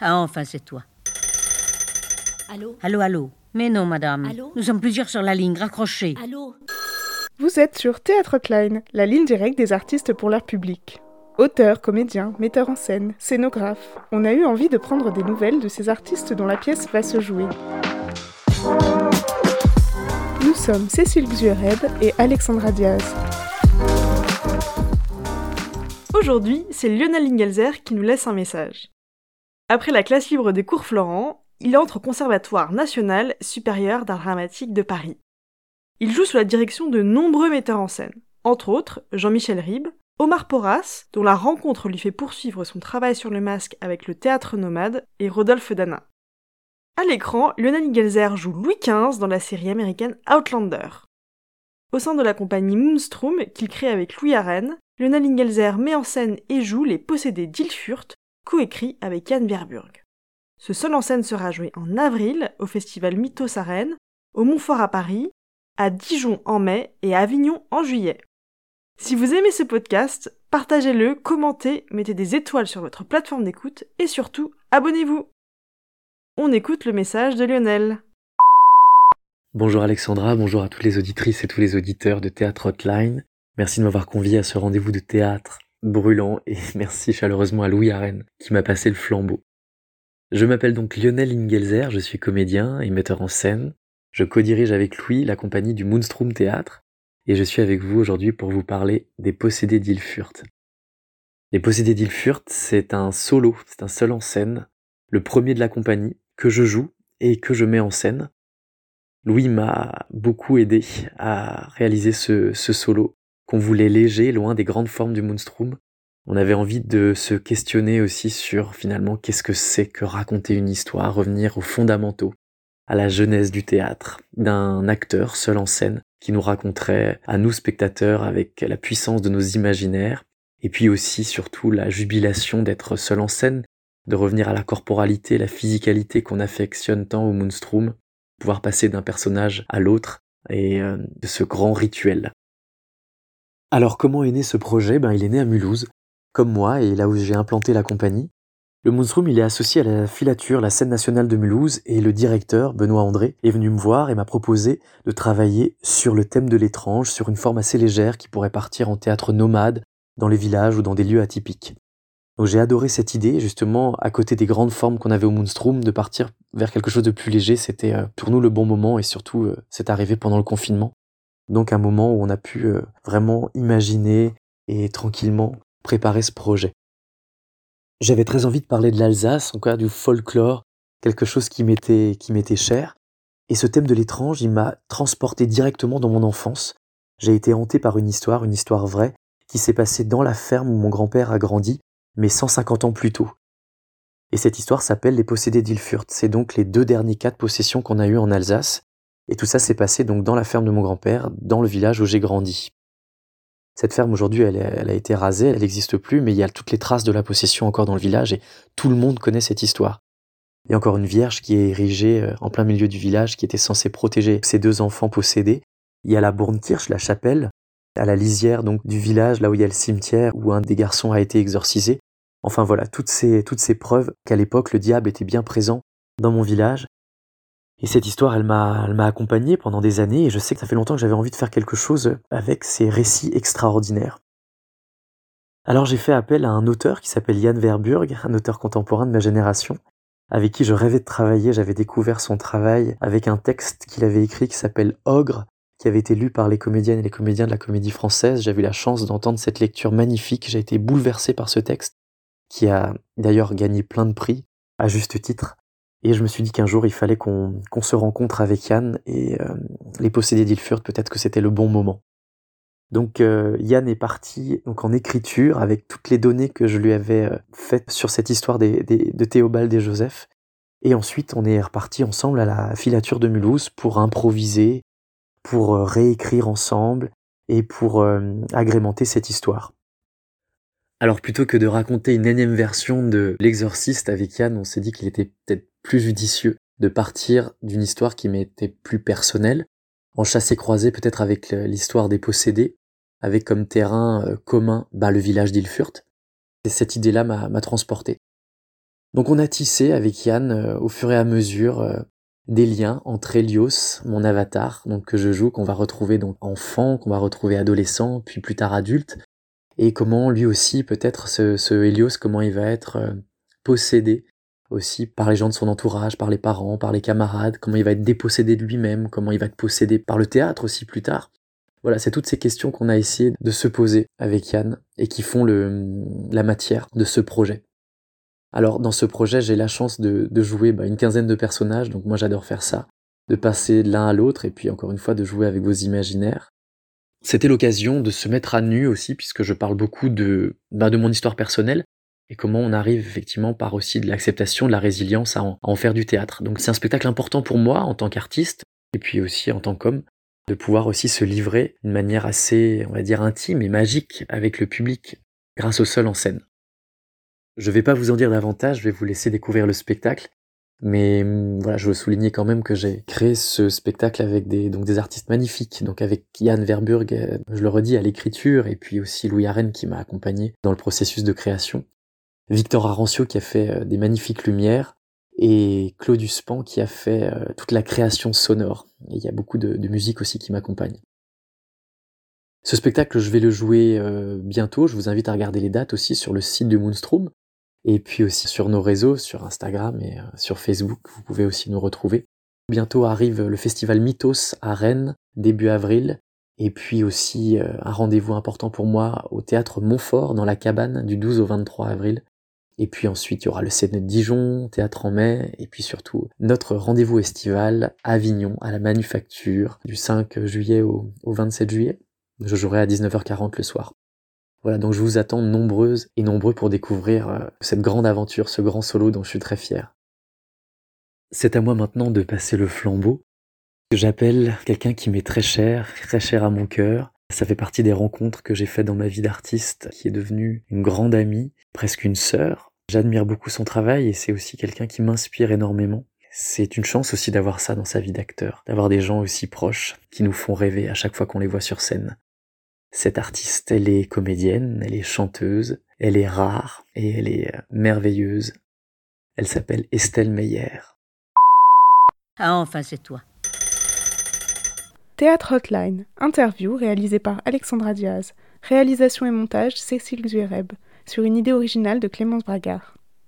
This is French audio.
Ah, enfin, c'est toi. Allô? Allô, allô Mais non, madame. Allô? Nous sommes plusieurs sur la ligne, raccrochez. Allô? Vous êtes sur Théâtre Klein, la ligne directe des artistes pour leur public. Auteurs, comédiens, metteurs en scène, scénographes, on a eu envie de prendre des nouvelles de ces artistes dont la pièce va se jouer. Nous sommes Cécile Xuered et Alexandra Diaz. Aujourd'hui, c'est Lionel Ingelzer qui nous laisse un message. Après la classe libre des cours Florent, il entre au Conservatoire national supérieur d'art dramatique de Paris. Il joue sous la direction de nombreux metteurs en scène, entre autres Jean-Michel Ribes, Omar Porras, dont la rencontre lui fait poursuivre son travail sur le masque avec le théâtre nomade, et Rodolphe Danin. À l'écran, Lionel Ingelzer joue Louis XV dans la série américaine Outlander. Au sein de la compagnie Moonstrom qu'il crée avec Louis Arène, Lionel Ingelzer met en scène et joue Les Possédés d'Ilfurt, coécrit avec Yann Verburg. Ce seul en scène sera joué en avril au festival Mythos à au Montfort à Paris, à Dijon en mai et à Avignon en juillet. Si vous aimez ce podcast, partagez-le, commentez, mettez des étoiles sur votre plateforme d'écoute et surtout, abonnez-vous. On écoute le message de Lionel. Bonjour Alexandra, bonjour à toutes les auditrices et tous les auditeurs de Théâtre Hotline. Merci de m'avoir convié à ce rendez-vous de théâtre brûlant et merci chaleureusement à Louis Arène qui m'a passé le flambeau. Je m'appelle donc Lionel Ingelzer, je suis comédien et metteur en scène. Je co-dirige avec Louis la compagnie du Moonstrom Théâtre et je suis avec vous aujourd'hui pour vous parler des Possédés d'Ilfurt. Les Possédés d'Ilfurt, c'est un solo, c'est un seul en scène, le premier de la compagnie, que je joue et que je mets en scène. Louis m'a beaucoup aidé à réaliser ce, ce solo qu'on voulait léger, loin des grandes formes du Moonstrom. On avait envie de se questionner aussi sur finalement qu'est-ce que c'est que raconter une histoire, revenir aux fondamentaux, à la jeunesse du théâtre, d'un acteur seul en scène qui nous raconterait à nous spectateurs avec la puissance de nos imaginaires, et puis aussi surtout la jubilation d'être seul en scène, de revenir à la corporalité, la physicalité qu'on affectionne tant au Moonstrom, pouvoir passer d'un personnage à l'autre et euh, de ce grand rituel. Alors comment est né ce projet? Ben il est né à Mulhouse, comme moi et là où j'ai implanté la compagnie. Le Moonstrom, il est associé à la filature, la scène nationale de Mulhouse, et le directeur, Benoît André, est venu me voir et m'a proposé de travailler sur le thème de l'étrange, sur une forme assez légère qui pourrait partir en théâtre nomade, dans les villages ou dans des lieux atypiques. Donc j'ai adoré cette idée, justement, à côté des grandes formes qu'on avait au Moonstrom, de partir vers quelque chose de plus léger, c'était euh, pour nous le bon moment, et surtout, euh, c'est arrivé pendant le confinement. Donc un moment où on a pu euh, vraiment imaginer et tranquillement préparer ce projet. J'avais très envie de parler de l'Alsace, encore du folklore, quelque chose qui m'était qui m'était cher. Et ce thème de l'étrange, il m'a transporté directement dans mon enfance. J'ai été hanté par une histoire, une histoire vraie, qui s'est passée dans la ferme où mon grand-père a grandi, mais 150 ans plus tôt. Et cette histoire s'appelle Les possédés d'Ilfurt. C'est donc les deux derniers cas de possession qu'on a eu en Alsace. Et tout ça s'est passé donc dans la ferme de mon grand-père, dans le village où j'ai grandi. Cette ferme aujourd'hui, elle, a été rasée, elle n'existe plus, mais il y a toutes les traces de la possession encore dans le village et tout le monde connaît cette histoire. Il y a encore une vierge qui est érigée euh, en plein milieu du village qui était censée protéger ses deux enfants possédés. Il y a la Bourne-Kirche, la chapelle, à la lisière du village, là où il y a le cimetière où un des garçons a été exorcisé. Enfin voilà, toutes ces, toutes ces preuves qu'à l'époque le diable était bien présent dans mon village. Et cette histoire, elle m'a, elle accompagné pendant des années et je sais que ça fait longtemps que j'avais envie de faire quelque chose avec ces récits extraordinaires. Alors j'ai fait appel à un auteur qui s'appelle Yann Verburg, un auteur contemporain de ma génération, avec qui je rêvais de travailler. J'avais découvert son travail avec un texte qu'il avait écrit qui s'appelle Ogre, qui avait été lu par les comédiennes et les comédiens de la comédie française. J'avais eu la chance d'entendre cette lecture magnifique. J'ai été bouleversé par ce texte, qui a d'ailleurs gagné plein de prix, à juste titre. Et je me suis dit qu'un jour, il fallait qu'on se rencontre avec Yann et euh, les possédés d'Ilfurt, peut-être que c'était le bon moment. Donc euh, Yann est parti donc en écriture avec toutes les données que je lui avais euh, faites sur cette histoire des, des, de Théobald et Joseph. Et ensuite, on est reparti ensemble à la filature de Mulhouse pour improviser, pour réécrire ensemble et pour agrémenter cette histoire. Alors plutôt que de raconter une énième version de L'Exorciste avec Yann, on s'est dit qu'il était peut-être plus judicieux de partir d'une histoire qui m'était plus personnelle, en chassé croisé peut-être avec l'histoire des possédés, avec comme terrain commun bah, le village d'Ilfurt. Et cette idée-là m'a transporté. Donc on a tissé avec Yann euh, au fur et à mesure euh, des liens entre Helios, mon avatar, donc que je joue, qu'on va retrouver donc enfant, qu'on va retrouver adolescent, puis plus tard adulte, et comment lui aussi peut-être ce, ce Helios, comment il va être euh, possédé aussi par les gens de son entourage, par les parents, par les camarades, comment il va être dépossédé de lui-même, comment il va être possédé par le théâtre aussi plus tard. Voilà, c'est toutes ces questions qu'on a essayé de se poser avec Yann et qui font la matière de ce projet. Alors dans ce projet, j'ai la chance de, jouer bah, une quinzaine de personnages, donc moi j'adore faire ça, de passer de l'un à l'autre et puis encore une fois de jouer avec vos imaginaires. C'était l'occasion de se mettre à nu aussi, puisque je parle beaucoup de, bah, de mon histoire personnelle, et comment on arrive effectivement par aussi de l'acceptation, de la résilience à en, faire du théâtre. Donc c'est un spectacle important pour moi en tant qu'artiste, et puis aussi en tant qu'homme, de pouvoir aussi se livrer d'une manière assez, on va dire, intime et magique avec le public, grâce au seul en scène. Je vais pas vous en dire davantage, je vais vous laisser découvrir le spectacle, mais hum, voilà, je veux souligner quand même que j'ai créé ce spectacle avec des, donc des artistes magnifiques, donc avec Yann Verburg, euh, je le redis, à l'écriture, et puis aussi Louis Arène qui m'a accompagné dans le processus de création. Victor Arancio qui a fait euh, des magnifiques lumières et Claudius Pan qui a fait euh, toute la création sonore. Il y a beaucoup de, musique aussi qui m'accompagne. Ce spectacle, je vais le jouer euh, bientôt. Je vous invite à regarder les dates aussi sur le site de Moonstrom et puis aussi sur nos réseaux, sur Instagram et sur Facebook. Vous pouvez aussi nous retrouver. Bientôt arrive le festival Mythos à Rennes, début avril. Et puis aussi un rendez-vous important pour moi au théâtre Montfort dans la cabane du 12 au 23 avril et puis ensuite, il y aura le CNE de Dijon, théâtre en mai, et puis surtout notre rendez-vous estival à Avignon, à la Manufacture, du 5 juillet au, 27 juillet. Je jouerai à 19h40 le soir. Voilà, donc je vous attends nombreuses et nombreux pour découvrir euh, cette grande aventure, ce grand solo dont je suis très fier. C'est à moi maintenant de passer le flambeau. J'appelle quelqu'un qui m'est très cher, très cher à mon cœur. Ça fait partie des rencontres que j'ai faites dans ma vie d'artiste, qui est devenue une grande amie, presque une sœur. J'admire beaucoup son travail et c'est aussi quelqu'un qui m'inspire énormément. C'est une chance aussi d'avoir ça dans sa vie d'acteur, d'avoir des gens aussi proches qui nous font rêver à chaque fois qu'on les voit sur scène. Cette artiste, elle est comédienne, elle est chanteuse, elle est rare et elle est euh, merveilleuse. Elle s'appelle Estelle Meyer. Ah enfin c'est toi. Théâtre Hotline, interview réalisée par Alexandra Diaz. Réalisation et montage Cécile Zuereb sur une idée originale de Clémence Bragard.